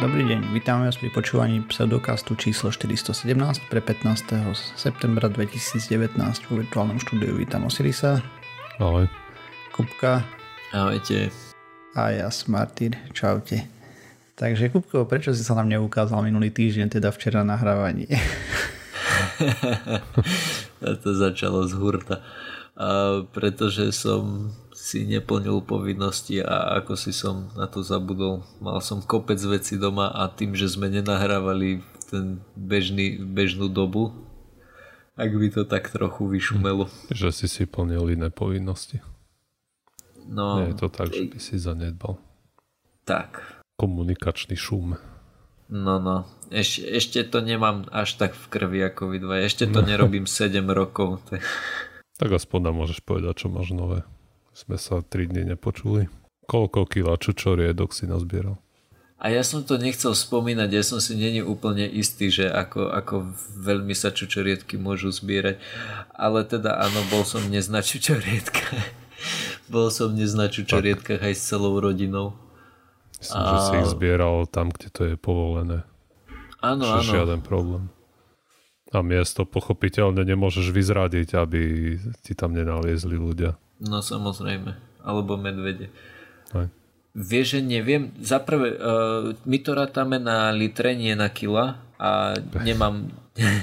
Dobrý deň, vítame vás pri počúvaní pseudokastu číslo 417 pre 15. septembra 2019 vo virtuálnom štúdiu vítam Osirisa. Ahoj. Kupka. Ahojte. A ja Smartyr. Čaute. Takže Kupko, prečo si sa nám neukázal minulý týždeň, teda včera na hrávaní? to začalo z hurta. A pretože som si neplnil povinnosti a ako si som na to zabudol. Mal som kopec veci doma a tým, že sme nenahrávali ten bežný, bežnú dobu, ak by to tak trochu vyšumelo. Hm, že si si plnil iné povinnosti. No, Nie je to tak, že by si zanedbal. Tak. Komunikačný šum. No, no. Eš, ešte to nemám až tak v krvi ako vy dva. Ešte to nerobím 7 rokov. Tak aspoň nám môžeš povedať, čo máš nové. Sme sa 3 dny nepočuli. Koľko kila čučoriedok si nazbieral? A ja som to nechcel spomínať, ja som si není úplne istý, že ako, ako veľmi sa čučoriedky môžu zbierať. Ale teda áno, bol som dnes na čučoriedkách. bol som dnes na čučoriedkách aj s celou rodinou. Myslím, a... že si ich zbieral tam, kde to je povolené. Áno, áno. Žiaden problém. A miesto pochopiteľne nemôžeš vyzradiť, aby ti tam nenaliezli ľudia. No samozrejme. Alebo medvede. Aj. Vieš, že neviem. Zaprvé, uh, my to rátame na litre, nie na kila a nemám,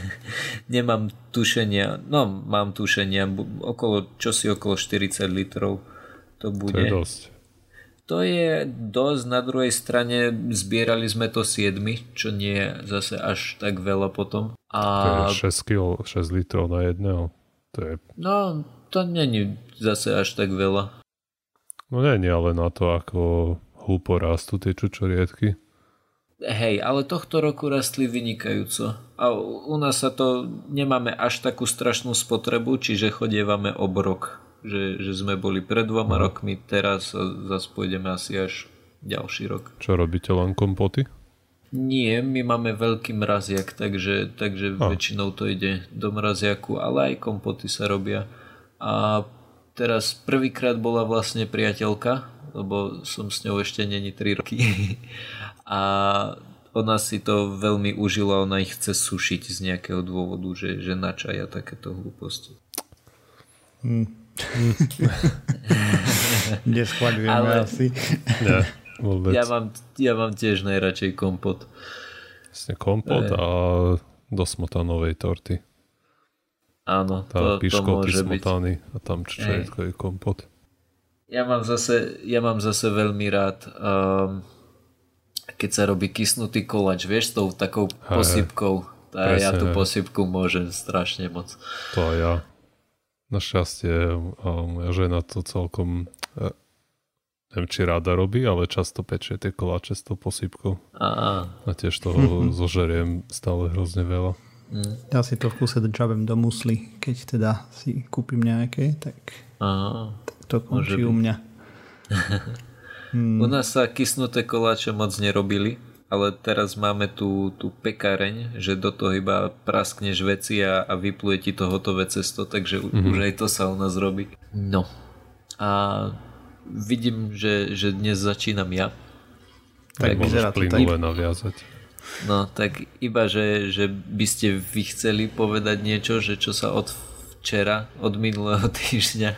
nemám tušenia, no mám tušenia, okolo, čo si okolo 40 litrov to bude. To je dosť. To je dosť, na druhej strane zbierali sme to 7, čo nie je zase až tak veľa potom. A... To je 6 kg, 6 litrov na jedného. To je... No, to není zase až tak veľa. No nie, ale na to, ako hlúpo rastú tie čučoriedky. Hej, ale tohto roku rastli vynikajúco. A u nás sa to nemáme až takú strašnú spotrebu, čiže chodievame obrok že, že sme boli pred dvoma no. rokmi, teraz zase pôjdeme asi až ďalší rok. Čo robíte, len kompoty? Nie, my máme veľký mraziak, takže, takže a. väčšinou to ide do mraziaku, ale aj kompoty sa robia. A teraz prvýkrát bola vlastne priateľka, lebo som s ňou ešte není 3 roky. a ona si to veľmi užila, ona ich chce sušiť z nejakého dôvodu, že, že načaja takéto hlúposti. Hmm. Neschvaľujeme Ale... asi. Ne, vôbec. Ja mám, ja mám tiež najradšej kompot. Vlastne kompot a do smotanovej torty. Áno, tá to, to môže smotany byť. a tam čečetkový kompot. Ja mám zase, ja mám zase veľmi rád um, keď sa robí kysnutý kolač, vieš, s tou takou posypkou. Tá, ja tú posypku môžem strašne moc. To ja. Našťastie moja žena to celkom e, neviem, či rada robí, ale často pečie tie koláče s tou posypkou. A, a tiež toho zožeriem stále hrozne veľa. Mm. Ja si to v kuse džabem do musly, keď teda si kúpim nejaké, tak, tak to končí u mňa. mm. U nás sa kysnuté koláče moc nerobili, ale teraz máme tú, tú pekareň, že do toho iba praskneš veci a, a vypluje ti to hotové cesto, takže mm-hmm. už aj to sa u nás robí. No. A vidím, že, že dnes začínam ja. Tak, tak môžeš plynule naviazať. No, tak iba, že, že by ste vy chceli povedať niečo, že čo sa od včera, od minulého týždňa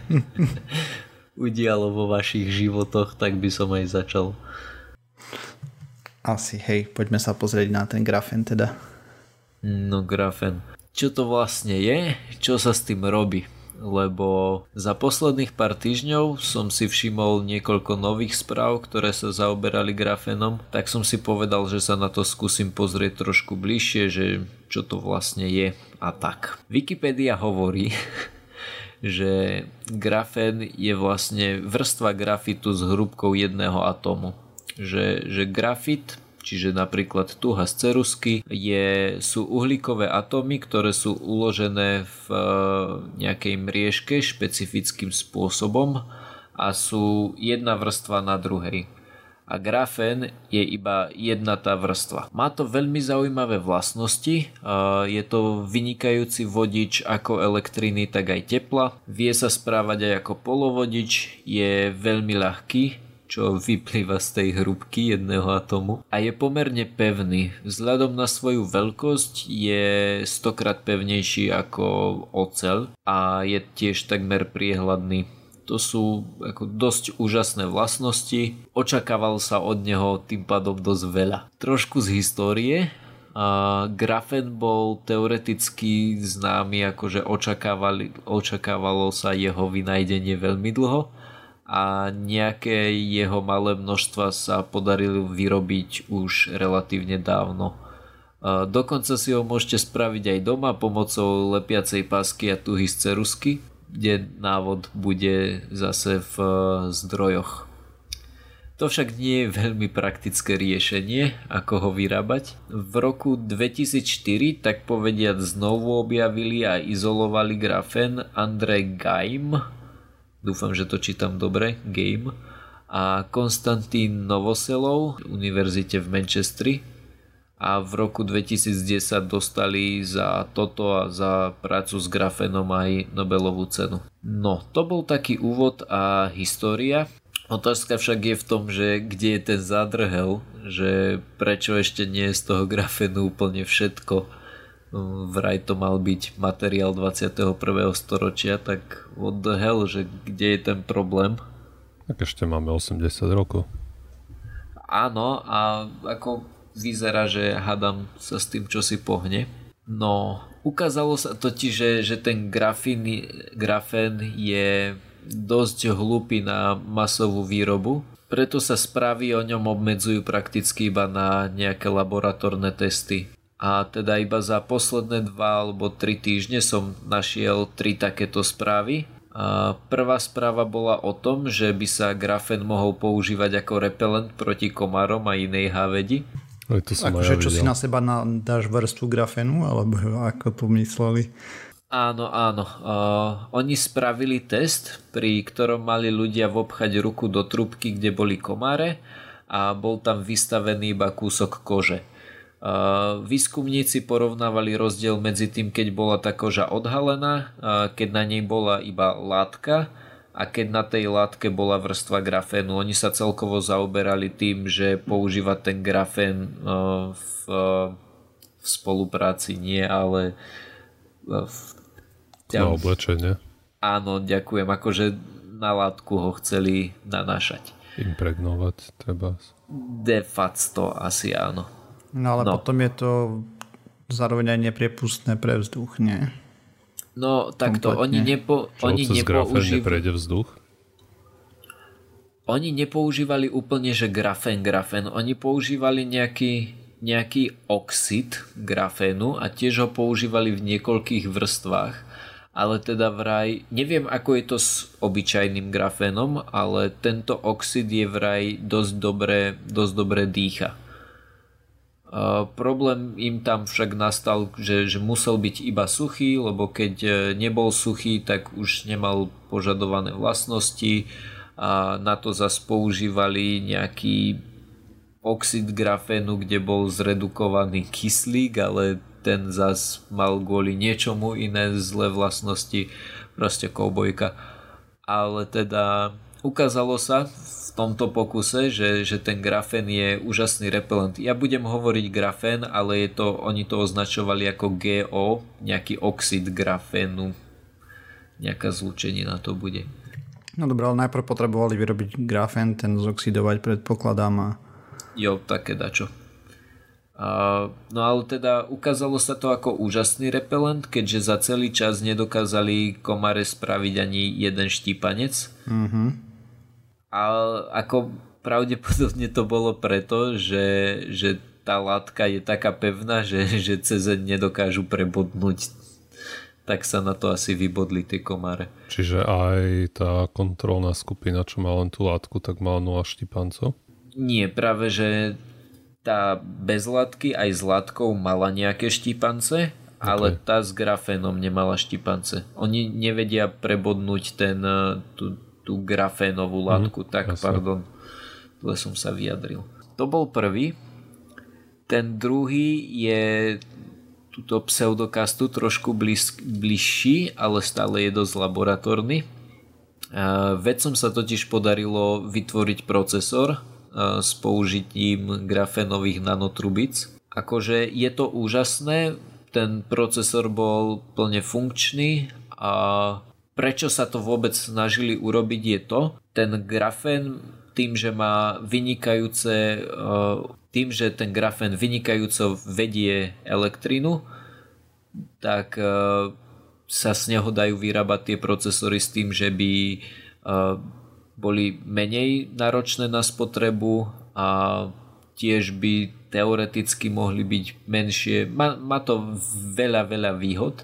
udialo vo vašich životoch, tak by som aj začal. Asi, hej, poďme sa pozrieť na ten grafen teda. No grafen. Čo to vlastne je? Čo sa s tým robí? Lebo za posledných pár týždňov som si všimol niekoľko nových správ, ktoré sa zaoberali grafenom, tak som si povedal, že sa na to skúsim pozrieť trošku bližšie, že čo to vlastne je a tak. Wikipedia hovorí, že grafén je vlastne vrstva grafitu s hrúbkou jedného atómu že, že grafit, čiže napríklad tuha z cerusky, je, sú uhlíkové atómy, ktoré sú uložené v e, nejakej mriežke špecifickým spôsobom a sú jedna vrstva na druhej. A grafén je iba jedna tá vrstva. Má to veľmi zaujímavé vlastnosti, je to vynikajúci vodič ako elektriny, tak aj tepla, vie sa správať aj ako polovodič, je veľmi ľahký, čo vyplýva z tej hrubky jedného atomu a je pomerne pevný. Vzhľadom na svoju veľkosť je stokrát pevnejší ako ocel a je tiež takmer priehľadný. To sú ako dosť úžasné vlastnosti. Očakával sa od neho tým pádom dosť veľa. Trošku z histórie. A grafen bol teoreticky známy, akože očakávalo sa jeho vynajdenie veľmi dlho a nejaké jeho malé množstva sa podarili vyrobiť už relatívne dávno. Dokonca si ho môžete spraviť aj doma pomocou lepiacej pásky a tuhy z cerusky, kde návod bude zase v zdrojoch. To však nie je veľmi praktické riešenie, ako ho vyrábať. V roku 2004 tak povediať znovu objavili a izolovali grafen Andrej Gaim, dúfam, že to čítam dobre, Game, a Konstantín Novoselov, univerzite v Manchestri a v roku 2010 dostali za toto a za prácu s grafenom aj Nobelovú cenu. No, to bol taký úvod a história. Otázka však je v tom, že kde je ten zádrhel, že prečo ešte nie je z toho grafenu úplne všetko vraj to mal byť materiál 21. storočia, tak what the hell, že kde je ten problém? Tak ešte máme 80 rokov. Áno, a ako vyzerá, že hadam sa s tým, čo si pohne. No, ukázalo sa totiž, že, že ten grafín, grafén je dosť hlúpy na masovú výrobu, preto sa správy o ňom obmedzujú prakticky iba na nejaké laboratórne testy a teda iba za posledné dva alebo tri týždne som našiel tri takéto správy. A prvá správa bola o tom, že by sa grafen mohol používať ako repelent proti komárom a inej havedi. Aj to som akože čo si na seba dáš vrstvu grafenu, alebo ako to mysleli? Áno, áno. Uh, oni spravili test, pri ktorom mali ľudia vobchať ruku do trubky, kde boli komáre a bol tam vystavený iba kúsok kože. Výskumníci porovnávali rozdiel medzi tým, keď bola tá koža odhalená, keď na nej bola iba látka a keď na tej látke bola vrstva grafénu. Oni sa celkovo zaoberali tým, že používať ten grafén v, v spolupráci nie, ale v... Na oblečenie. Áno, ďakujem. Akože na látku ho chceli nanášať. Impregnovať treba. De facto asi áno. No ale no. potom je to zároveň aj nepriepustné pre vzduch, nie? No takto, Kompletne. oni, nepo, Čo, oni nepoužívali... vzduch? Oni nepoužívali úplne, že grafén, grafén. Oni používali nejaký, nejaký oxid grafénu a tiež ho používali v niekoľkých vrstvách. Ale teda vraj, neviem ako je to s obyčajným grafénom, ale tento oxid je vraj dosť dobre, dosť dobre dýcha. Uh, problém im tam však nastal, že, že musel byť iba suchý, lebo keď e, nebol suchý, tak už nemal požadované vlastnosti a na to zase používali nejaký oxid grafénu, kde bol zredukovaný kyslík, ale ten zas mal kvôli niečomu iné zlé vlastnosti, proste koubojka. Ale teda ukázalo sa v tomto pokuse, že, že ten grafén je úžasný repelent. Ja budem hovoriť grafén, ale je to, oni to označovali ako GO, nejaký oxid grafénu. Nejaká zlúčenina to bude. No dobré, ale najprv potrebovali vyrobiť grafén, ten zoxidovať predpokladám a... Jo, také dačo. Uh, no ale teda ukázalo sa to ako úžasný repelent, keďže za celý čas nedokázali komare spraviť ani jeden štípanec. Mm-hmm a ako pravdepodobne to bolo preto, že, že tá látka je taká pevná, že, že cez nedokážu prebodnúť tak sa na to asi vybodli tie komáre. Čiže aj tá kontrolná skupina, čo má len tú látku, tak mala 0 štipancov? Nie, práve že tá bez látky aj s látkou mala nejaké štípance, ale okay. tá s grafénom nemala štipance. Oni nevedia prebodnúť ten, tú, tú grafénovú látku. Mm, tak, jasne. pardon, zle som sa vyjadril. To bol prvý. Ten druhý je túto pseudokastu trošku bliž, bližší, ale stále je dosť laboratórny. Vedcom sa totiž podarilo vytvoriť procesor s použitím grafénových nanotrubic. Akože je to úžasné, ten procesor bol plne funkčný a prečo sa to vôbec snažili urobiť je to, ten grafén tým, že má vynikajúce tým, že ten grafén vynikajúco vedie elektrínu, tak sa z neho dajú vyrábať tie procesory s tým, že by boli menej náročné na spotrebu a tiež by teoreticky mohli byť menšie. Má, má to veľa, veľa výhod,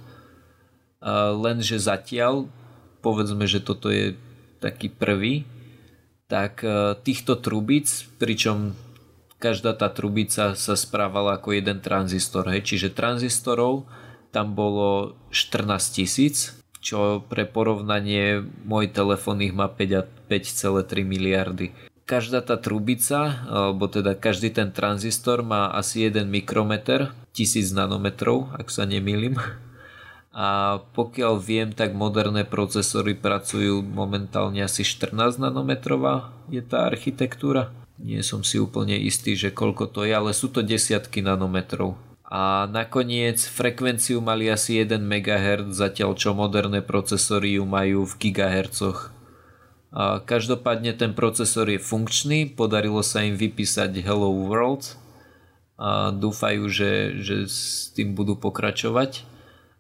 lenže zatiaľ, povedzme, že toto je taký prvý, tak týchto trubic, pričom každá tá trubica sa správala ako jeden tranzistor, hej, čiže tranzistorov tam bolo 14 tisíc, čo pre porovnanie môj telefón ich má 5,3 miliardy. Každá tá trubica, alebo teda každý ten tranzistor má asi 1 mikrometer, 1000 nanometrov, ak sa nemýlim. A pokiaľ viem, tak moderné procesory pracujú momentálne asi 14 nanometrová je tá architektúra. Nie som si úplne istý, že koľko to je, ale sú to desiatky nanometrov a nakoniec frekvenciu mali asi 1 MHz, zatiaľ čo moderné procesory ju majú v gigahercoch. A každopádne ten procesor je funkčný, podarilo sa im vypísať Hello World a dúfajú, že, že s tým budú pokračovať.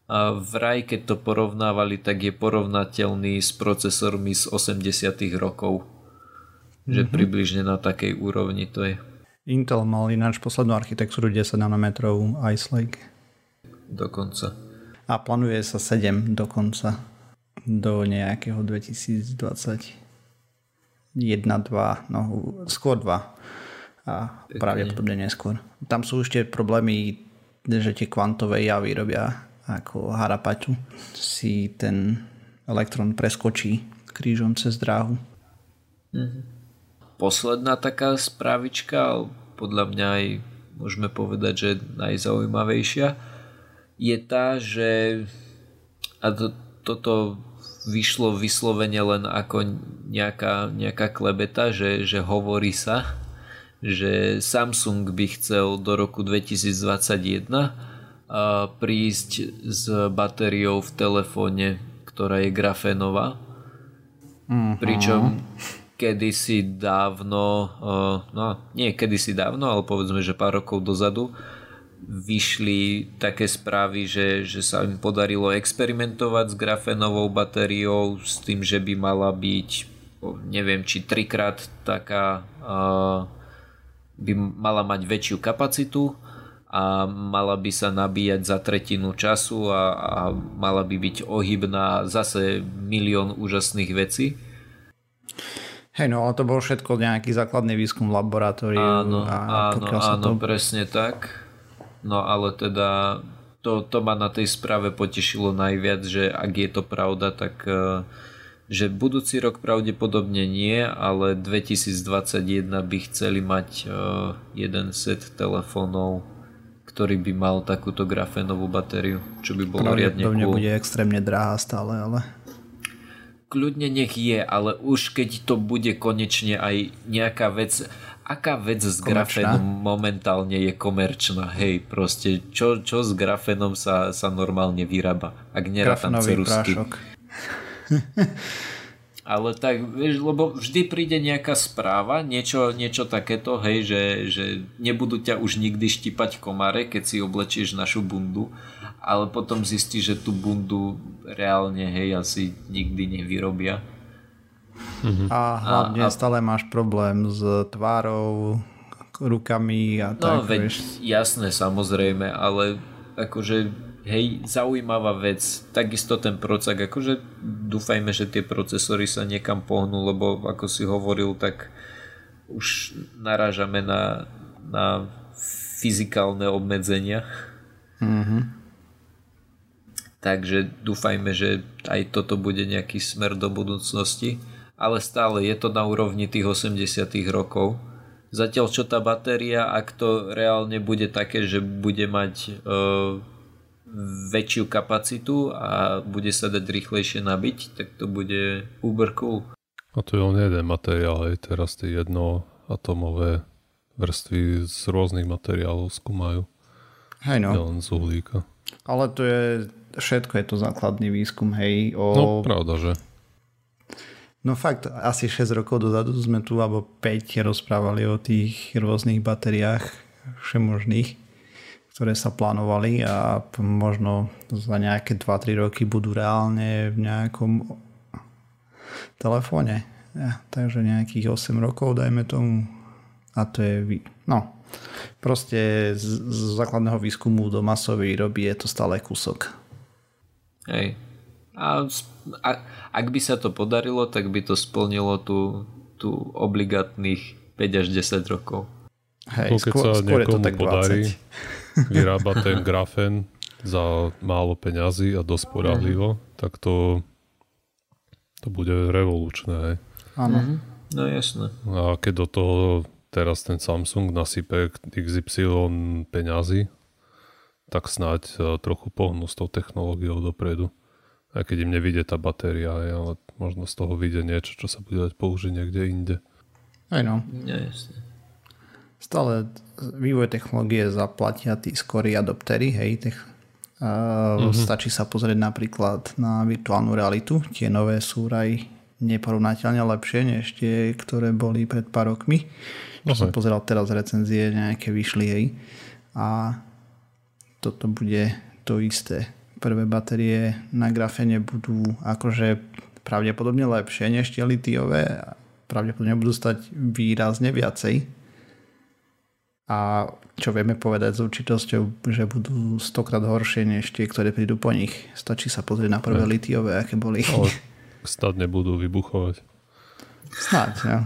A vraj, keď to porovnávali, tak je porovnateľný s procesormi z 80 rokov. Mm-hmm. Že mhm. približne na takej úrovni to je. Intel mal ináč poslednú architektúru 10 nanometrov Ice Lake. Dokonca. A plánuje sa 7 dokonca do nejakého 2020. 1, 2, no skôr 2 a pravdepodobne neskôr. Tam sú ešte problémy, že tie kvantové javy robia ako harapaťu. Si ten elektrón preskočí krížom cez dráhu. Mm-hmm posledná taká správička, podľa mňa aj môžeme povedať, že najzaujímavejšia, je tá, že a to, toto vyšlo vyslovene len ako nejaká, nejaká klebeta, že, že hovorí sa, že Samsung by chcel do roku 2021 prísť s batériou v telefóne, ktorá je grafénová. Mm-hmm. Pričom kedysi dávno, eh, no nie kedysi dávno, ale povedzme, že pár rokov dozadu vyšli také správy, že, že sa im podarilo experimentovať s grafénovou batériou s tým, že by mala byť neviem, či trikrát taká by mala mať väčšiu kapacitu a mala by sa nabíjať za tretinu času a, a mala by byť ohybná zase milión úžasných vecí. Hej, no to bol všetko nejaký základný výskum laboratóriu. Áno, a áno, áno, to... presne tak. No ale teda to, to ma na tej správe potešilo najviac, že ak je to pravda, tak e, že budúci rok pravdepodobne nie, ale 2021 by chceli mať e, jeden set telefónov, ktorý by mal takúto grafénovú batériu, čo by bolo riadne cool. bude extrémne drahá stále, ale kľudne nech je, ale už keď to bude konečne aj nejaká vec, aká vec s komerčná? grafénom momentálne je komerčná, hej, proste, čo, čo s grafénom sa, sa normálne vyrába, ak nerátam cerusky. Ale tak, vieš, lebo vždy príde nejaká správa, niečo, niečo takéto, hej, že, že nebudú ťa už nikdy štipať komáre, keď si oblečieš našu bundu ale potom zistí, že tú bundu reálne hej asi nikdy nevyrobia. Mm-hmm. A hlavne a, a... stále máš problém s tvárou, rukami a no, tak. No veď vieš. jasné samozrejme, ale akože hej, zaujímavá vec, takisto ten procak, akože dúfajme, že tie procesory sa niekam pohnú, lebo ako si hovoril, tak už narážame na, na fyzikálne obmedzenia. Mm-hmm. Takže dúfajme, že aj toto bude nejaký smer do budúcnosti. Ale stále je to na úrovni tých 80 rokov. Zatiaľ čo tá batéria, ak to reálne bude také, že bude mať uh, väčšiu kapacitu a bude sa dať rýchlejšie nabiť, tak to bude uber cool. A to je len jeden materiál, aj teraz tie jednoatomové vrstvy z rôznych materiálov skúmajú. Hej no. Len z uhlíka. Ale to je, všetko je to základný výskum, hej. O... No, pravda, že? No fakt, asi 6 rokov dozadu sme tu, alebo 5 rozprávali o tých rôznych batériách všemožných, ktoré sa plánovali a možno za nejaké 2-3 roky budú reálne v nejakom telefóne. Ja, takže nejakých 8 rokov, dajme tomu. A to je... No, proste z, z základného výskumu do masovej výroby je to stále kúsok. Hej. A, a ak by sa to podarilo, tak by to splnilo tú, tú obligatných 5 až 10 rokov. Hej, keď skôr, sa skôr niekomu to tak podarí vyrábať ten grafen za málo peňazí a dosť poradlivo, tak to, to bude revolučné. Áno. Mm-hmm. No jasné. A keď do toho teraz ten Samsung nasype XY peňazí, tak snáď e, trochu pohnú s tou technológiou dopredu. Aj keď im nevidie tá batéria, ale možno z toho vyjde niečo, čo sa bude dať použiť niekde inde. Aj no. Ja, jasne. Stále vývoj technológie zaplatia tí skorí adoptery, hej, tech, uh, mm-hmm. stačí sa pozrieť napríklad na virtuálnu realitu, tie nové sú aj neporovnateľne lepšie než tie, ktoré boli pred pár rokmi. Čo okay. som pozeral teraz recenzie, nejaké vyšli jej. A toto bude to isté. Prvé batérie na grafene budú akože pravdepodobne lepšie než tie litiové. Pravdepodobne budú stať výrazne viacej. A čo vieme povedať s určitosťou, že budú stokrát horšie než tie, ktoré prídu po nich. Stačí sa pozrieť na prvé litiové, aké boli. Ale snad nebudú vybuchovať. Snáď, no.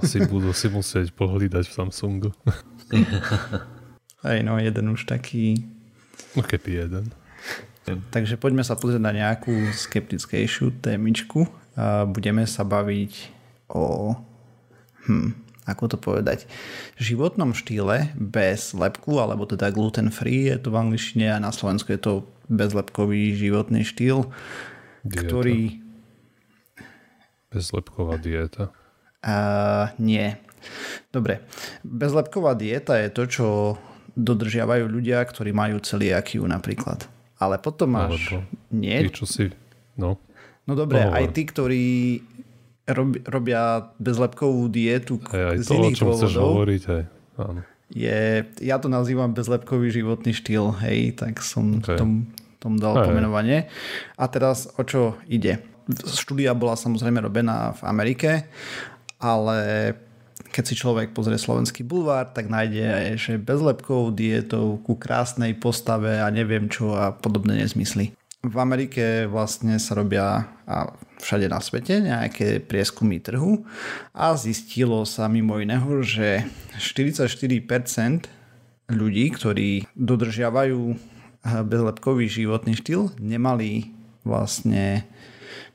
Asi budú si musieť pohlídať v Samsungu. Hej, no jeden už taký... No keby jeden. Takže poďme sa pozrieť na nejakú skeptickejšiu témičku. Budeme sa baviť o... Hm, ako to povedať? životnom štýle bez lepku, alebo teda gluten free je to v angličtine a na Slovensku je to bezlepkový životný štýl, dieta. ktorý... Bezlepková dieta. Uh, nie. Dobre. Bezlepková dieta je to, čo dodržiavajú ľudia, ktorí majú celiakiu napríklad. Ale potom máš... Alebo nie? Tí, čo si... No. No dobre, Pohovor. aj tí, ktorí rob, robia bezlepkovú dietu aj, aj z to, iných o čom chceš hovoriť, aj. Áno. Je, ja to nazývam bezlepkový životný štýl, hej, tak som okay. tom, tom dal aj, pomenovanie. A teraz o čo ide? Štúdia bola samozrejme robená v Amerike ale keď si človek pozrie slovenský bulvár, tak nájde, že bezlepkovou dietou ku krásnej postave a neviem čo a podobné nezmysly. V Amerike vlastne sa robia a všade na svete nejaké prieskumy trhu a zistilo sa mimo iného, že 44% ľudí, ktorí dodržiavajú bezlepkový životný štýl, nemali vlastne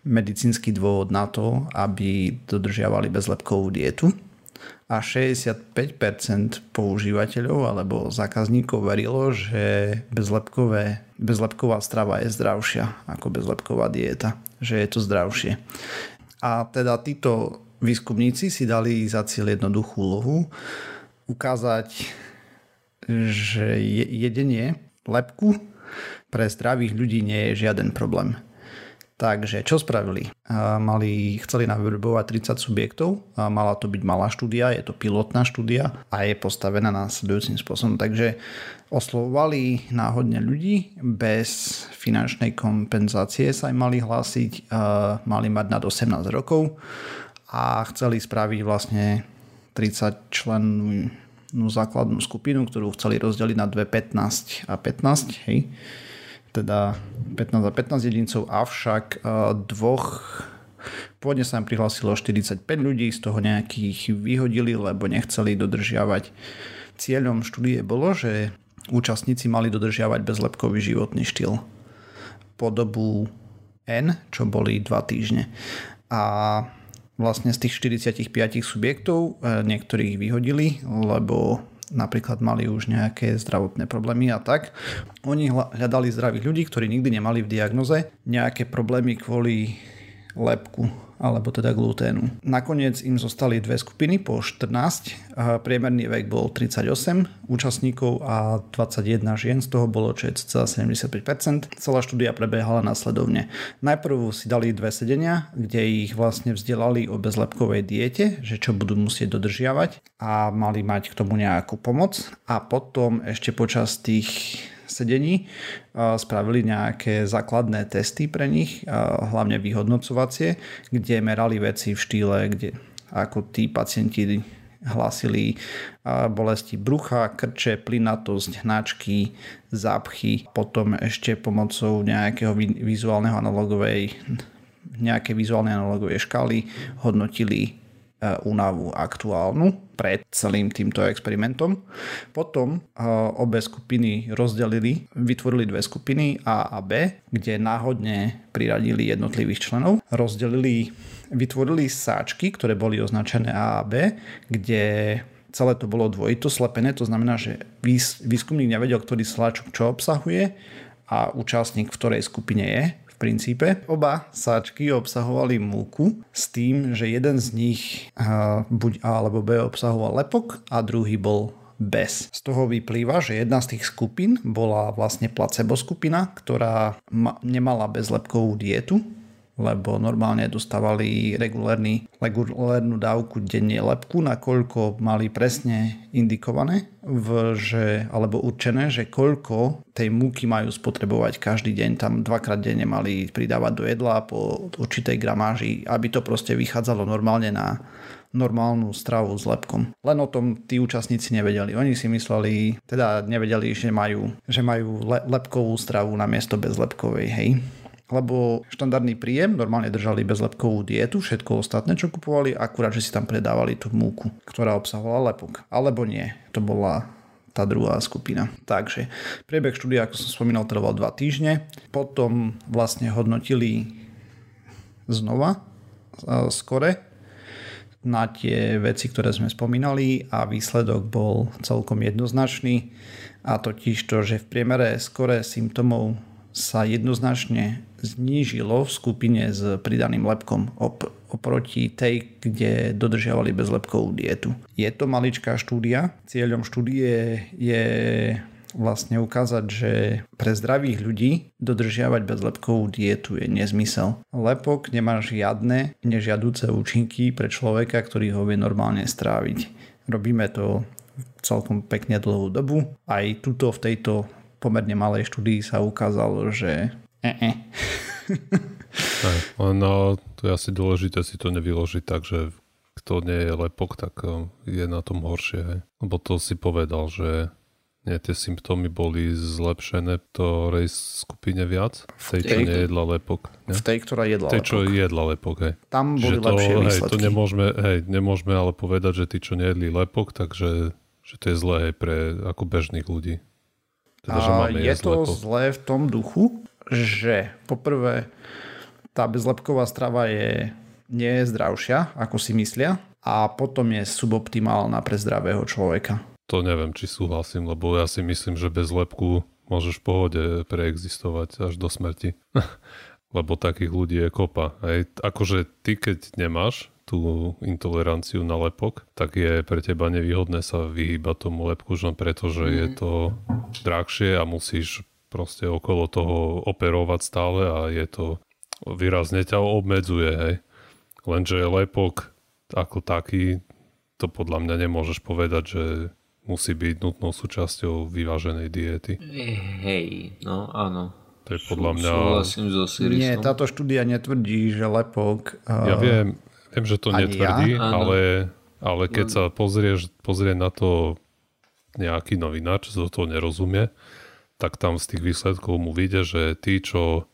medicínsky dôvod na to, aby dodržiavali bezlepkovú dietu. A 65% používateľov alebo zákazníkov verilo, že bezlepkové, bezlepková strava je zdravšia ako bezlepková dieta, že je to zdravšie. A teda títo výskumníci si dali za cieľ jednoduchú úlohu ukázať, že jedenie lepku pre zdravých ľudí nie je žiaden problém. Takže čo spravili? Mali, chceli navrbovať 30 subjektov, mala to byť malá štúdia, je to pilotná štúdia a je postavená následujúcim spôsobom. Takže oslovovali náhodne ľudí, bez finančnej kompenzácie sa im mali hlásiť, mali mať nad 18 rokov a chceli spraviť vlastne 30 člennú základnú skupinu, ktorú chceli rozdeliť na dve 15 a 15, hej teda 15 a 15 jedincov, avšak uh, dvoch Pôvodne sa im prihlásilo 45 ľudí, z toho nejakých vyhodili, lebo nechceli dodržiavať. Cieľom štúdie bolo, že účastníci mali dodržiavať bezlepkový životný štýl po dobu N, čo boli 2 týždne. A vlastne z tých 45 subjektov niektorých vyhodili, lebo napríklad mali už nejaké zdravotné problémy a tak. Oni hľadali zdravých ľudí, ktorí nikdy nemali v diagnoze nejaké problémy kvôli lepku alebo teda gluténu. Nakoniec im zostali dve skupiny po 14, a priemerný vek bol 38 účastníkov a 21 žien, z toho bolo cca 75%. Celá štúdia prebiehala následovne. Najprv si dali dve sedenia, kde ich vlastne vzdelali o bezlepkovej diete, že čo budú musieť dodržiavať a mali mať k tomu nejakú pomoc a potom ešte počas tých sedení. Spravili nejaké základné testy pre nich, hlavne vyhodnocovacie, kde merali veci v štýle, kde ako tí pacienti hlásili bolesti brucha, krče, plynatosť, hnačky, zápchy, potom ešte pomocou nejakého vizuálneho analogovej nejaké vizuálne analogovej škály hodnotili únavu aktuálnu pred celým týmto experimentom. Potom e, obe skupiny rozdelili, vytvorili dve skupiny A a B, kde náhodne priradili jednotlivých členov. Rozdelili, vytvorili sáčky, ktoré boli označené A a B, kde celé to bolo dvojito slepené, to znamená, že výskumník nevedel, ktorý sláčok čo obsahuje a účastník v ktorej skupine je princípe. Oba sáčky obsahovali múku s tým, že jeden z nich buď A alebo B obsahoval lepok a druhý bol bez. Z toho vyplýva, že jedna z tých skupín bola vlastne placebo skupina, ktorá ma- nemala bezlepkovú dietu, lebo normálne dostávali regulárny, regulárnu dávku denne lepku, nakoľko mali presne indikované, v, že, alebo určené, že koľko tej múky majú spotrebovať každý deň. Tam dvakrát denne mali pridávať do jedla po určitej gramáži, aby to proste vychádzalo normálne na normálnu stravu s lepkom. Len o tom tí účastníci nevedeli. Oni si mysleli, teda nevedeli, že majú, že majú le- lepkovú stravu na miesto bezlepkovej, hej lebo štandardný príjem normálne držali bezlepkovú dietu, všetko ostatné, čo kupovali, akurát, že si tam predávali tú múku, ktorá obsahovala lepok. Alebo nie, to bola tá druhá skupina. Takže priebeh štúdia, ako som spomínal, trval dva týždne. Potom vlastne hodnotili znova skore na tie veci, ktoré sme spomínali a výsledok bol celkom jednoznačný a totiž to, že v priemere skore symptomov sa jednoznačne znížilo v skupine s pridaným lepkom op- oproti tej, kde dodržiavali bezlepkovú dietu. Je to maličká štúdia. Cieľom štúdie je vlastne ukázať, že pre zdravých ľudí dodržiavať bezlepkovú dietu je nezmysel. Lepok nemá žiadne nežiaduce účinky pre človeka, ktorý ho vie normálne stráviť. Robíme to celkom pekne dlhú dobu. Aj tuto v tejto pomerne malej štúdii sa ukázalo, že E-e. no, to je asi dôležité si to nevyložiť tak, že kto nie je lepok, tak e, je na tom horšie. Hej. Lebo to si povedal, že nie, tie symptómy boli zlepšené v ktorej skupine viac? V tej, čo nejedla lepok. Nie? V tej, ktorá jedla tej, čo jedla lepok, hej. Tam boli že lepšie to, výsledky. Hej, to nemôžeme, hej, nemôžeme ale povedať, že tí, čo nejedli lepok, takže že to je zlé hej, pre ako bežných ľudí. Teda, že máme je to lepok. zlé v tom duchu, že poprvé tá bezlepková strava je, nie je zdravšia, ako si myslia a potom je suboptimálna pre zdravého človeka. To neviem, či súhlasím, lebo ja si myslím, že bez lepku môžeš v pohode preexistovať až do smrti. lebo takých ľudí je kopa. Hej. Akože ty, keď nemáš tú intoleranciu na lepok, tak je pre teba nevýhodné sa vyhýbať tomu lepku, len preto, že mm. je to drahšie a musíš proste okolo toho operovať stále a je to výrazne ťa obmedzuje, hej. Lenže lepok ako taký, to podľa mňa nemôžeš povedať, že musí byť nutnou súčasťou vyváženej diety. Hej, no áno. To je podľa mňa... Súhlasím so Sirisom. Nie, táto štúdia netvrdí, že lepok... Uh... Ja viem, viem, že to netvrdí, ja? ale, ale keď no. sa pozrieš, pozrie na to nejaký novinár, čo to nerozumie, tak tam z tých výsledkov mu vyjde, že tí, čo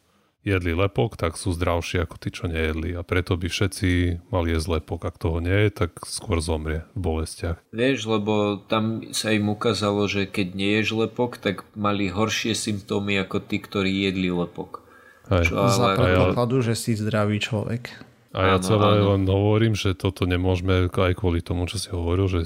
jedli lepok, tak sú zdravší ako tí, čo nejedli. A preto by všetci mali jesť lepok. Ak toho nie je, tak skôr zomrie v bolestiach. Vieš, lebo tam sa im ukázalo, že keď neješ lepok, tak mali horšie symptómy ako tí, ktorí jedli lepok. Aj. Čo, ale... Za predpokladu, že si zdravý človek. A ja áno, celé áno. len hovorím, že toto nemôžeme aj kvôli tomu, čo si hovoril, že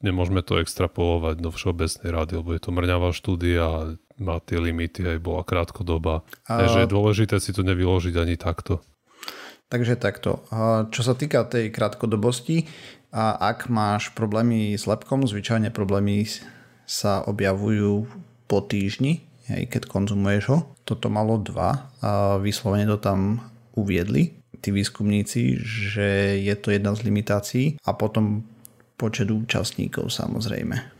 nemôžeme to extrapolovať do všeobecnej rady, lebo je to mrňavá štúdia, má tie limity, aj bola krátkodoba. A... Je, že je dôležité si to nevyložiť ani takto. Takže takto. Čo sa týka tej krátkodobosti, a ak máš problémy s lepkom, zvyčajne problémy sa objavujú po týždni, hej, keď konzumuješ ho. Toto malo dva a vyslovene to tam uviedli tí výskumníci, že je to jedna z limitácií a potom počet účastníkov samozrejme.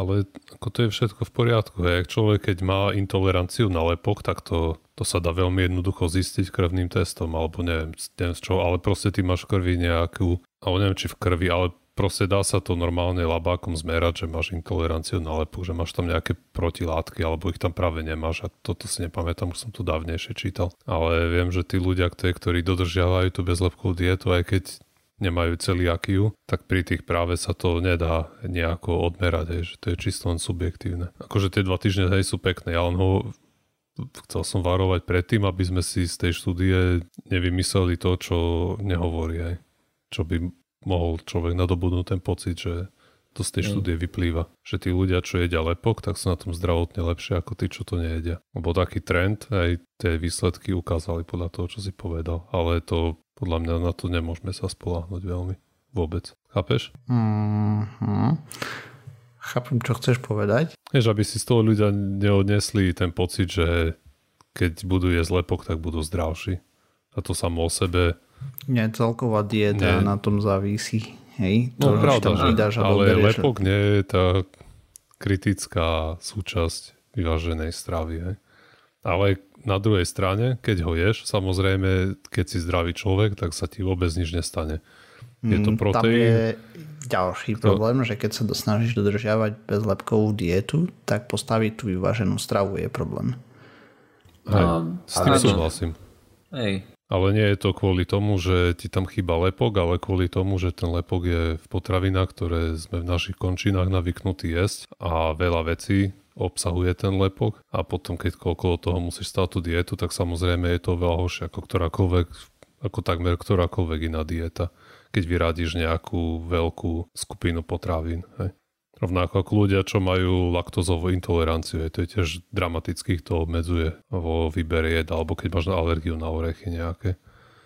Ale ako to je všetko v poriadku. Hej. Človek, keď má intoleranciu na lepok, tak to, to sa dá veľmi jednoducho zistiť krvným testom, alebo neviem, neviem z čoho, ale proste ty máš v krvi nejakú, alebo neviem, či v krvi, ale proste dá sa to normálne labákom zmerať, že máš intoleranciu na lepok, že máš tam nejaké protilátky, alebo ich tam práve nemáš a toto si nepamätám, už som to dávnejšie čítal. Ale viem, že tí ľudia, ktorí dodržiavajú tú bezlepkovú dietu, aj keď nemajú celiakiu, tak pri tých práve sa to nedá nejako odmerať, hej, že to je čisto len subjektívne. Akože tie dva týždne hej, sú pekné, ale ho chcel som varovať predtým, aby sme si z tej štúdie nevymysleli to, čo nehovorí, hej. čo by mohol človek nadobudnúť ten pocit, že to z tej mm. štúdie vyplýva. Že tí ľudia, čo jedia lepok, tak sú na tom zdravotne lepšie ako tí, čo to nejedia. Lebo taký trend, aj tie výsledky ukázali podľa toho, čo si povedal. Ale to podľa mňa na to nemôžeme sa spoláhnuť veľmi. Vôbec. Chápeš? Mm-hmm. Chápem, čo chceš povedať. Vieš, aby si z toho ľudia neodnesli ten pocit, že keď budú jesť lepok, tak budú zdravší. A to samo o sebe... Nie, celková dieta nie. na tom závisí. Hej, to, no pravda, že, pridáš ale lepok nie je tá kritická súčasť vyváženej stravy. Hej. Ale na druhej strane, keď ho ješ, samozrejme, keď si zdravý človek, tak sa ti vôbec nič nestane. Je to mm, proteín. Tam je ďalší problém, že keď sa snažíš dodržiavať bezlepkovú dietu, tak postaviť tú vyváženú stravu je problém. Hej, s tým súhlasím. Hej. Ale nie je to kvôli tomu, že ti tam chýba lepok, ale kvôli tomu, že ten lepok je v potravinách, ktoré sme v našich končinách navyknutí jesť a veľa vecí obsahuje ten lepok a potom keď okolo toho musíš stáť tú dietu, tak samozrejme je to veľa horšie ako ktorákoľvek, ako takmer ktorákoľvek iná dieta, keď vyradíš nejakú veľkú skupinu potravín. Hej. Rovnako ako ľudia, čo majú laktozovú intoleranciu, to je tiež dramaticky, to obmedzuje vo výbere jedla, alebo keď máš alergiu na orechy nejaké.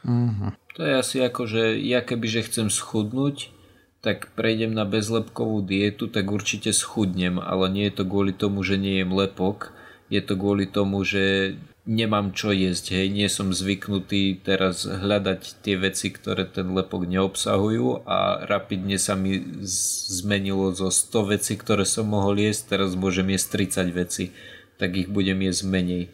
Uh-huh. To je asi ako, že ja keby že chcem schudnúť, tak prejdem na bezlepkovú dietu, tak určite schudnem, ale nie je to kvôli tomu, že nie jem lepok, je to kvôli tomu, že nemám čo jesť, hej, nie som zvyknutý teraz hľadať tie veci, ktoré ten lepok neobsahujú a rapidne sa mi zmenilo zo 100 vecí, ktoré som mohol jesť, teraz môžem jesť 30 vecí, tak ich budem jesť menej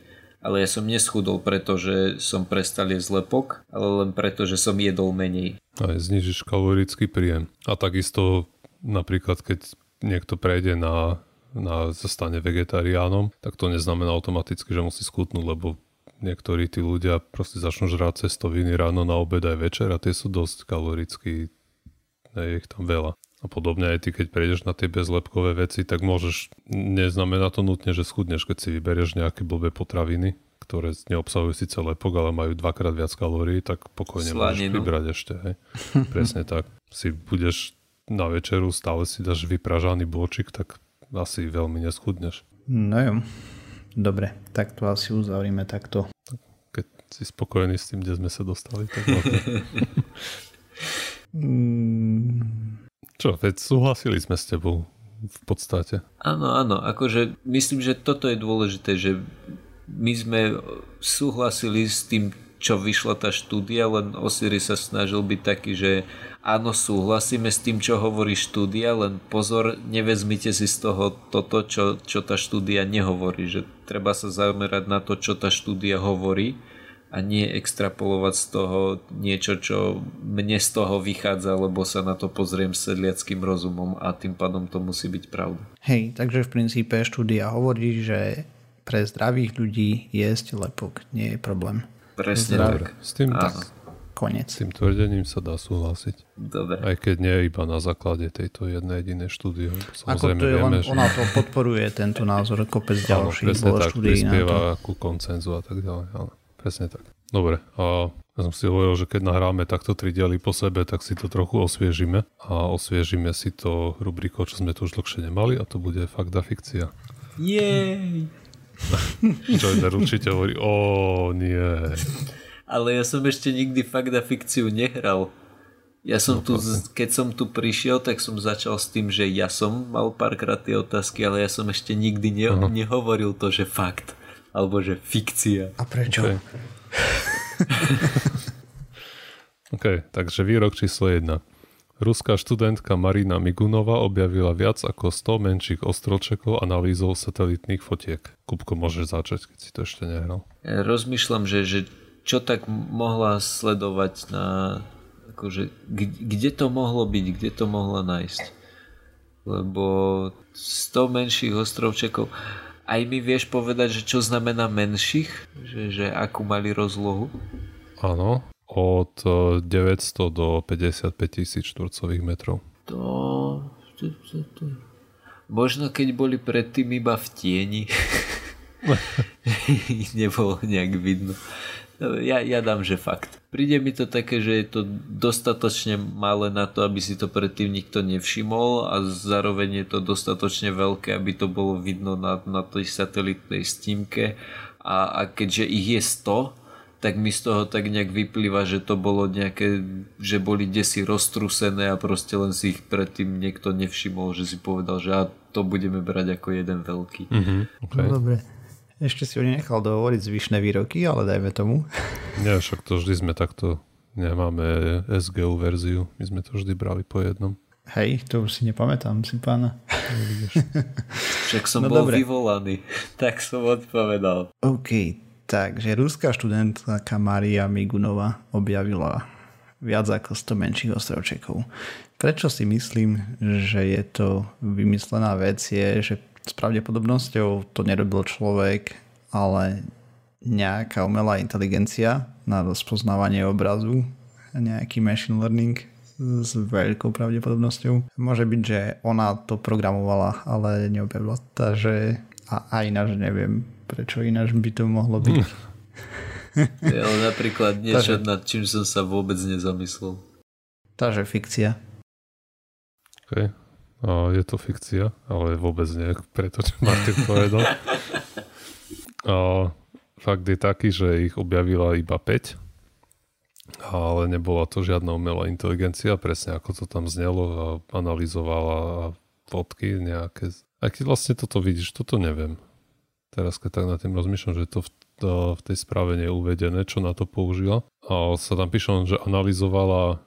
ale ja som neschudol, pretože som prestal jesť lepok, ale len preto, že som jedol menej. Aj znižíš kalorický príjem. A takisto napríklad, keď niekto prejde na, na zastane vegetariánom, tak to neznamená automaticky, že musí skutnúť, lebo niektorí tí ľudia proste začnú žrať cestoviny ráno na obed aj večer a tie sú dosť kaloricky, je ich tam veľa. A podobne aj ty, keď prejdeš na tie bezlepkové veci, tak môžeš, neznamená to nutne, že schudneš, keď si vyberieš nejaké blbé potraviny, ktoré neobsahujú síce lepok, ale majú dvakrát viac kalórií, tak pokojne Slaninu. môžeš vybrať ešte. Hej. Presne tak. Si budeš na večeru, stále si dáš vypražaný bočik, tak asi veľmi neschudneš. No jo. Dobre, tak to asi uzavrime takto. Keď si spokojný s tým, kde sme sa dostali, tak Čo, veď súhlasili sme s tebou v podstate. Áno, áno, akože myslím, že toto je dôležité, že my sme súhlasili s tým, čo vyšla tá štúdia, len Osiris sa snažil byť taký, že áno, súhlasíme s tým, čo hovorí štúdia, len pozor, nevezmite si z toho toto, čo, čo tá štúdia nehovorí, že treba sa zamerať na to, čo tá štúdia hovorí a nie extrapolovať z toho niečo, čo mne z toho vychádza, lebo sa na to pozriem sedliackým rozumom a tým pádom to musí byť pravda. Hej, takže v princípe štúdia hovorí, že pre zdravých ľudí jesť lepok nie je problém. Presne Zdrav... tak. S tým, tak, Konec. S tým tvrdením sa dá súhlasiť. Dobre. Aj keď nie iba na základe tejto jednej jedinej štúdie. Ako to je vieme, len, že... ona to podporuje tento názor, kopec ďalších. Áno, presne tak, prispieva ku koncenzu a tak ďalej. Áno. Presne tak. Dobre, a ja som si hovoril, že keď nahráme takto tri diely po sebe, tak si to trochu osviežime a osviežime si to rubrikou, čo sme tu už dlhšie nemali a to bude fakt a fikcia. Jej! Joiner určite hovorí, o nie. Ale ja som ešte nikdy fakt a fikciu nehral. Ja som no, tu, keď som tu prišiel, tak som začal s tým, že ja som mal párkrát tie otázky, ale ja som ešte nikdy ne, uh-huh. nehovoril to, že fakt. Alebo že fikcia. A prečo? Okay. OK, takže výrok číslo 1. Ruská študentka Marina Migunova objavila viac ako 100 menších ostrovčekov analýzou satelitných fotiek. Kupko, môžeš začať, keď si to ešte nehral. Ja rozmýšľam, že, že čo tak mohla sledovať na akože, kde to mohlo byť, kde to mohla nájsť. Lebo 100 menších ostrovčekov, aj mi vieš povedať, že čo znamená menších? Že, že akú mali rozlohu? Áno, od 900 e, do 55 tisíc štvorcových metrov. To. Možno keď boli predtým iba v tieni. Nebolo nejak vidno. Ja, ja dám, že fakt. Príde mi to také, že je to dostatočne malé na to, aby si to predtým nikto nevšimol a zároveň je to dostatočne veľké, aby to bolo vidno na, na tej satelitnej stímke a, a keďže ich je 100, tak mi z toho tak nejak vyplýva, že to bolo nejaké, že boli desi roztrusené a proste len si ich predtým niekto nevšimol, že si povedal, že a to budeme brať ako jeden veľký. Mm-hmm, okay. No dobre. Ešte si ho nenechal dohovoriť zvyšné výroky, ale dajme tomu. Nie, však to vždy sme takto, nemáme SGU verziu, my sme to vždy brali po jednom. Hej, to už si nepamätám, si pána. Však som no bol dobre. vyvolaný, tak som odpovedal. OK, takže ruská študentka Maria Migunova objavila viac ako 100 menších ostrovčekov. Prečo si myslím, že je to vymyslená vec, je, že s pravdepodobnosťou to nerobil človek, ale nejaká umelá inteligencia na rozpoznávanie obrazu, nejaký machine learning s veľkou pravdepodobnosťou. Môže byť, že ona to programovala, ale neobjavila. Takže a aj ináč neviem, prečo ináč by to mohlo byť. ale napríklad niečo, Takže... nad čím som sa vôbec nezamyslel. Takže fikcia. Okay. A je to fikcia, ale vôbec nie, preto čo Martin povedal. A fakt je taký, že ich objavila iba 5, ale nebola to žiadna umelá inteligencia, presne ako to tam znelo a analyzovala fotky nejaké. A keď vlastne toto vidíš, toto neviem. Teraz keď tak na tým rozmýšľam, že to v v tej správe nie je uvedené, čo na to použila. A sa tam píše, že analyzovala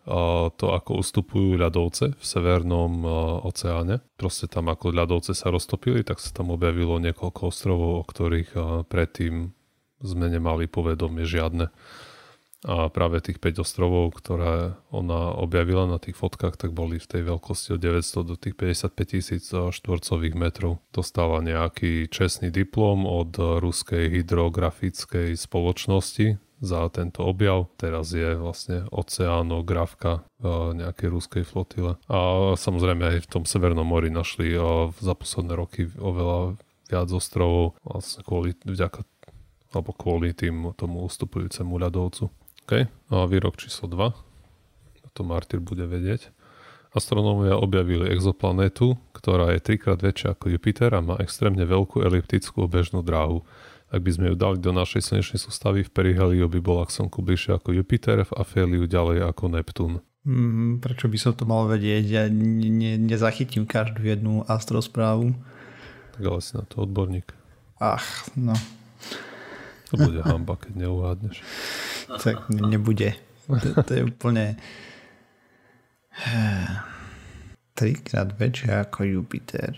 to, ako ustupujú ľadovce v severnom oceáne. Proste tam, ako ľadovce sa roztopili, tak sa tam objavilo niekoľko ostrovov, o ktorých predtým sme nemali povedomie žiadne. A práve tých 5 ostrovov, ktoré ona objavila na tých fotkách, tak boli v tej veľkosti od 900 do tých 55 tisíc štvorcových metrov. Dostala nejaký čestný diplom od ruskej hydrografickej spoločnosti za tento objav. Teraz je vlastne oceánografka v nejakej ruskej flotile. A samozrejme aj v tom Severnom mori našli za posledné roky oveľa viac ostrovov vlastne kvôli, vďaka alebo kvôli tým tomu ustupujúcemu ľadovcu. OK, a výrok číslo 2. To Martyr bude vedieť. Astronómovia objavili exoplanétu, ktorá je trikrát väčšia ako Jupiter a má extrémne veľkú eliptickú obežnú dráhu. Ak by sme ju dali do našej slnečnej sústavy, v periheliu by bola k Slnku bližšie ako Jupiter, v aféliu ďalej ako Neptún. Mm, prečo by som to mal vedieť? Ja ne, nezachytím každú jednu astrosprávu. Tak ale si na to odborník. Ach, no. To bude hamba, keď neuhádneš. Tak nebude. To, to je úplne trikrát väčšie ako Jupiter.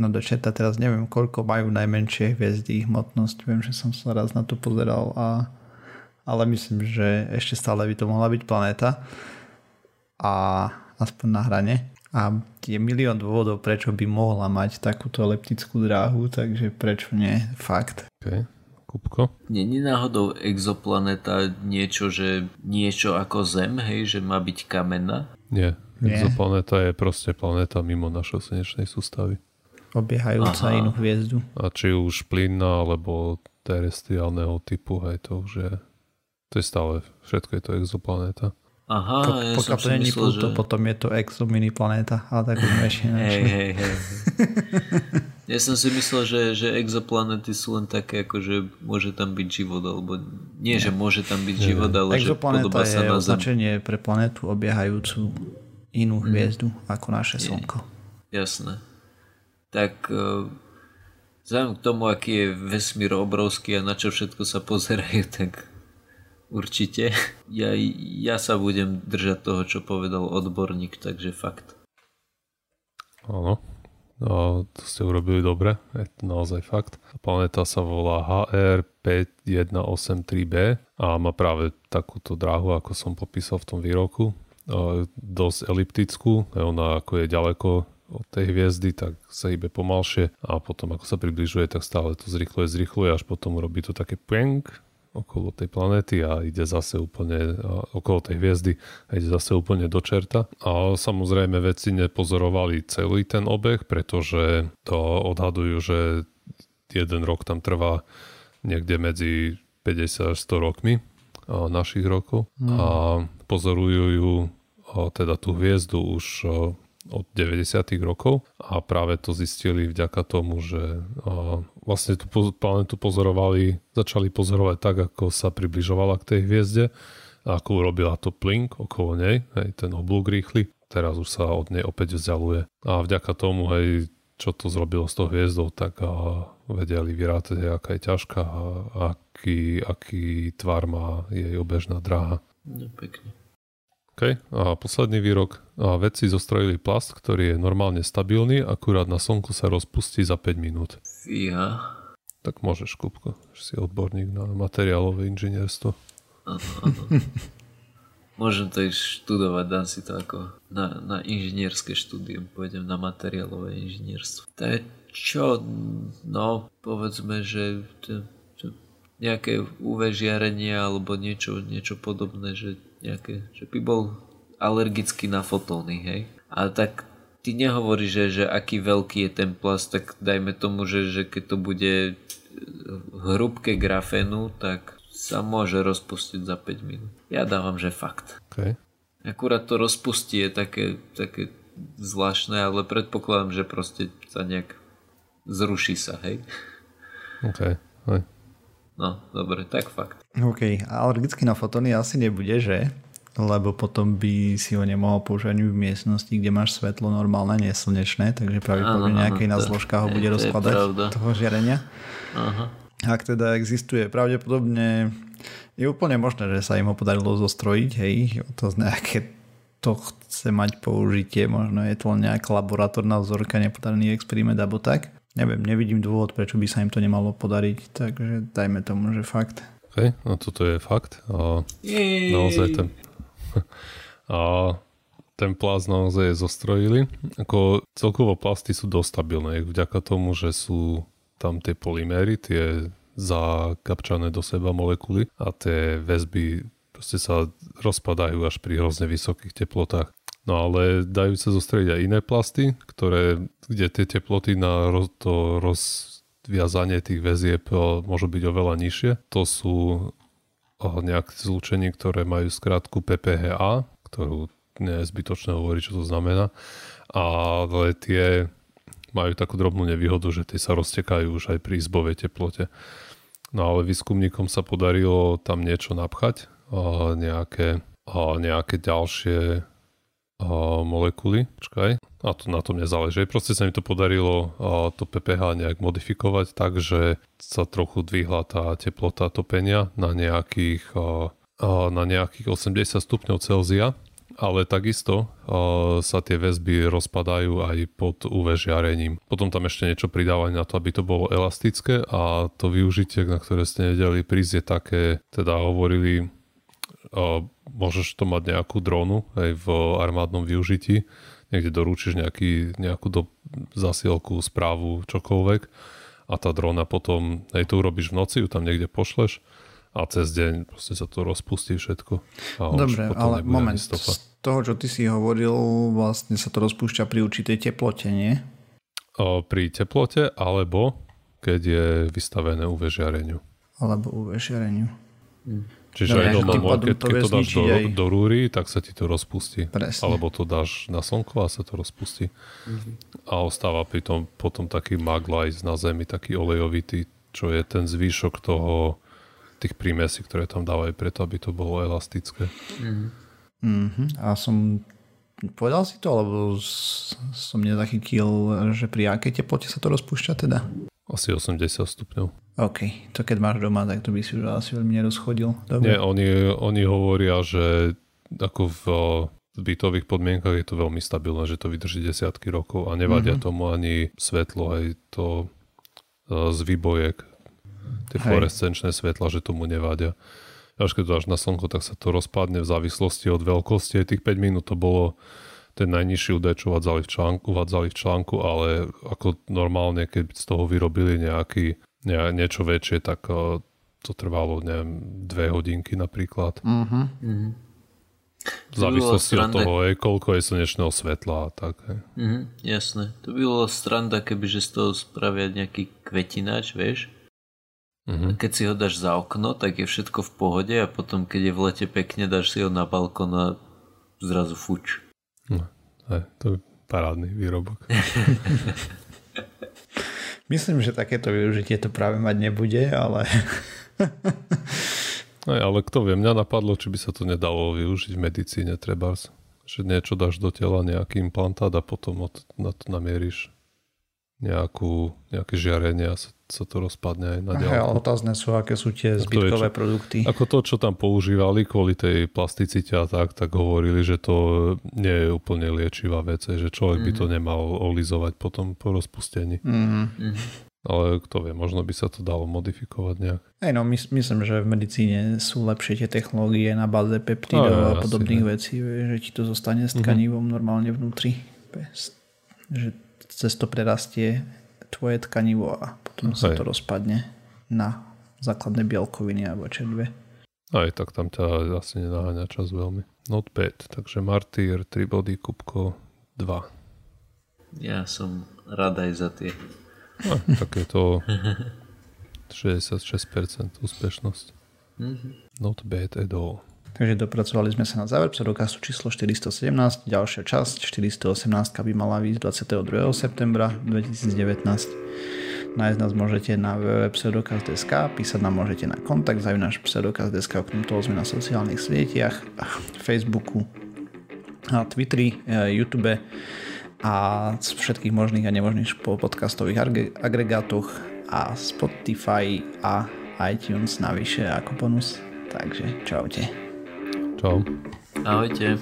No do četa teraz neviem, koľko majú najmenšie hviezdy hmotnosť. Viem, že som sa raz na to pozeral, a, ale myslím, že ešte stále by to mohla byť planéta. A aspoň na hrane. A je milión dôvodov, prečo by mohla mať takúto elliptickú dráhu, takže prečo nie? Fakt. Okay. Kupko? Není náhodou exoplaneta niečo, že niečo ako Zem, hej, že má byť kamenná? Nie. Nie. Exoplaneta je proste planéta mimo našej slnečnej sústavy. Obiehajúca Aha. inú hviezdu. A či už plynná, alebo terestriálneho typu, hej, to už je To je stále, všetko je to exoplanéta. Aha, Po, ja pokiaľ som to si není myslel, Pluto, že... potom je to exo mini planéta, ale tak už Hej, hej, hej. Ja som si myslel, že, že exoplanety sú len také, ako že môže tam byť život, alebo nie, že môže tam byť život, ale že Exoplanéta podobá sa je na Zem. označenie pre planetu obiehajúcu inú hviezdu ako naše Slnko. Jasné. Tak uh, vzhľadom k tomu, aký je vesmír obrovský a na čo všetko sa pozerajú, tak určite. Ja, ja sa budem držať toho, čo povedal odborník, takže fakt. Áno. No, to ste urobili dobre, je to naozaj fakt. Planéta sa volá HR5183b a má práve takúto dráhu, ako som popísal v tom výroku. E, dosť eliptickú, ona ako je ďaleko od tej hviezdy, tak sa hýbe pomalšie a potom ako sa približuje, tak stále to zrychluje, zrychluje, až potom robí to také peng okolo tej planéty a ide zase úplne okolo tej hviezdy a ide zase úplne do čerta. A samozrejme vedci nepozorovali celý ten obeh, pretože to odhadujú, že jeden rok tam trvá niekde medzi 50 až 100 rokmi našich rokov a pozorujú ju teda tú hviezdu už od 90. rokov a práve to zistili vďaka tomu, že vlastne tú planetu pozorovali, začali pozorovať tak, ako sa približovala k tej hviezde ako urobila to plink okolo nej, hej, ten oblúk rýchly, teraz už sa od nej opäť vzdialuje. A vďaka tomu, hej, čo to zrobilo s tou hviezdou, tak a, vedeli vyrátať, aká je ťažká a aký, aký tvar má jej obežná dráha. No pekne. OK. A posledný výrok. A vedci zostrojili plast, ktorý je normálne stabilný, akurát na slnku sa rozpustí za 5 minút. Fíha. Tak môžeš, Kupko, že si odborník na materiálové inžinierstvo. Áno, áno. Môžem to ísť študovať, dám si to ako na, na inžinierské štúdium, pôjdem na materiálové inžinierstvo. To je čo, no, povedzme, že to, to, nejaké UV žiarenie alebo niečo, niečo podobné, že nejaké, že by bol alergický na fotóny, hej. A tak ty nehovoríš, že, že aký veľký je ten plast, tak dajme tomu, že, že keď to bude hrubke grafénu, tak sa môže rozpustiť za 5 minút. Ja dávam, že fakt. OK. Akurát to rozpustí je také, také zvláštne, ale predpokladám, že proste sa nejak zruší sa, hej. OK. Hej. No, dobre, tak fakt. OK, alergický na fotóny asi nebude, že? Lebo potom by si ho nemohol používať v miestnosti, kde máš svetlo normálne, neslnečné, takže pravdepodobne nejakej na zložkách ho bude to rozkladať toho žiarenia. Aha. Ak teda existuje, pravdepodobne je úplne možné, že sa im ho podarilo zostrojiť, hej, to z nejaké to chce mať použitie, možno je to len nejaká laboratórna vzorka, nepodarený experiment alebo tak. Neviem, nevidím dôvod, prečo by sa im to nemalo podariť, takže dajme tomu, že fakt. OK, no toto je fakt. A Jej. naozaj ten... A ten plast naozaj zostrojili. Ako celkovo plasty sú dostabilné, vďaka tomu, že sú tam tie polyméry, tie zakapčané do seba molekuly a tie väzby proste sa rozpadajú až pri hrozne vysokých teplotách. No ale dajú sa zostrediť aj iné plasty, ktoré, kde tie teploty na roz, to rozviazanie tých väzieb eh, môžu byť oveľa nižšie. To sú eh, nejaké zlúčenie, ktoré majú skrátku PPHA, ktorú nie je zbytočné hovoriť, čo to znamená. Ale tie majú takú drobnú nevýhodu, že tie sa roztekajú už aj pri izbovej teplote. No ale výskumníkom sa podarilo tam niečo napchať, a nejaké, nejaké ďalšie a molekuly. Počkaj, a to na tom nezáleží. Proste sa mi to podarilo a to PPH nejak modifikovať tak, že sa trochu dvihla tá teplota topenia na nejakých, a, a, na nejakých 80 stupňov Celzia ale takisto uh, sa tie väzby rozpadajú aj pod UV žiarením. Potom tam ešte niečo pridávajú na to, aby to bolo elastické a to využitie, na ktoré ste nedeli prísť, je také, teda hovorili, uh, môžeš to mať nejakú dronu aj v armádnom využití, niekde doručíš nejaký, nejakú do, zasielku, správu, čokoľvek a tá drona potom, aj to urobíš v noci, ju tam niekde pošleš a cez deň proste sa to rozpustí všetko. A Dobre, ale moment, stopa. z toho, čo ty si hovoril, vlastne sa to rozpúšťa pri určitej teplote, nie? O, pri teplote alebo keď je vystavené UV žiareniu. Alebo UV žiareniu. Čiže No, aj doma pádom keď, to keď to dáš do, aj- do rúry, tak sa ti to rozpustí. Presne. Alebo to dáš na slnko a sa to rozpustí. A ostáva pri tom potom taký maglajs na zemi, taký olejovitý, čo je ten zvýšok toho tých prímesí, ktoré tam dávajú preto, aby to bolo elastické. Mhm. A som povedal si to, alebo som nezachytil, že pri akej teplote sa to rozpúšťa teda? Asi 80 stupňov. OK, to keď máš doma, tak to by si už asi veľmi nerozchodil. Dobre. Nie, oni, oni hovoria, že ako v, bytových podmienkach je to veľmi stabilné, že to vydrží desiatky rokov a nevadia Mhm. mm-hmm. tomu ani svetlo, aj to e, z výbojek, tie Hej. fluorescenčné svetla, že tomu nevadia. Až keď to dáš na slnko, tak sa to rozpadne v závislosti od veľkosti. Aj tých 5 minút to bolo ten najnižší údaj, čo uvádzali v článku, uvádzali v článku, ale ako normálne, keď z toho vyrobili nejaký, ne, niečo väčšie, tak eh, to trvalo, neviem, dve hodinky napríklad. Mhm. Mhm. V závislosti od toho, je, koľko je slnečného svetla a tak. Hej. Mhm, jasné. To by bolo stranda, kebyže z toho spravia nejaký kvetináč, vieš? Mhm. Keď si ho dáš za okno, tak je všetko v pohode a potom, keď je v lete pekne, dáš si ho na balkón a zrazu fuč. No, hej, to je parádny výrobok. Myslím, že takéto využitie to práve mať nebude, ale Hej, ale kto vie, mňa napadlo, či by sa to nedalo využiť v medicíne trebárs. Že niečo dáš do tela, nejaký implantát a potom od, na to namieríš nejakú, nejaké žiarenie a sa, sa to rozpadne aj na ďalku. otázne sú, aké sú tie je zbytkové čo- produkty. Ako to, čo tam používali kvôli tej plasticite a tak, tak hovorili, že to nie je úplne liečivá vec, že človek by to nemal olizovať potom po rozpustení. Mhm. Mhm. Ale kto vie, možno by sa to dalo modifikovať nejak. Hej, no mys- myslím, že v medicíne sú lepšie tie technológie na báze No, peptidov jo, a asi, podobných hej. vecí, že ti to zostane Mhm. s tkanivom normálne vnútri. Bez- Že cez to prerastie tvoje tkanivo a potom sa Hej. to rozpadne na základné bielkoviny alebo červe. Aj tak tam ťa asi nenaháňa čas veľmi. Note 5, takže Martyr, 3 body, Kupko 2. Ja som rád aj za tie. No, tak je to 66% úspešnosť. Mhm. Not bad at all. Takže dopracovali sme sa na záver pseudokastu číslo 417. Ďalšia časť, 418 by mala výjsť 22. septembra 2019. Nájsť nás môžete na www.pseudokast.sk, písať nám môžete na kontakt zavináš pseudokast.sk, okrem toho sme na sociálnych sieťach, Facebooku, a Twitteri, e, YouTube a z všetkých možných a nemožných po- podcastových agregátoch a Spotify a iTunes navyše ako bonus. Takže čaute. Čau. Ahojte.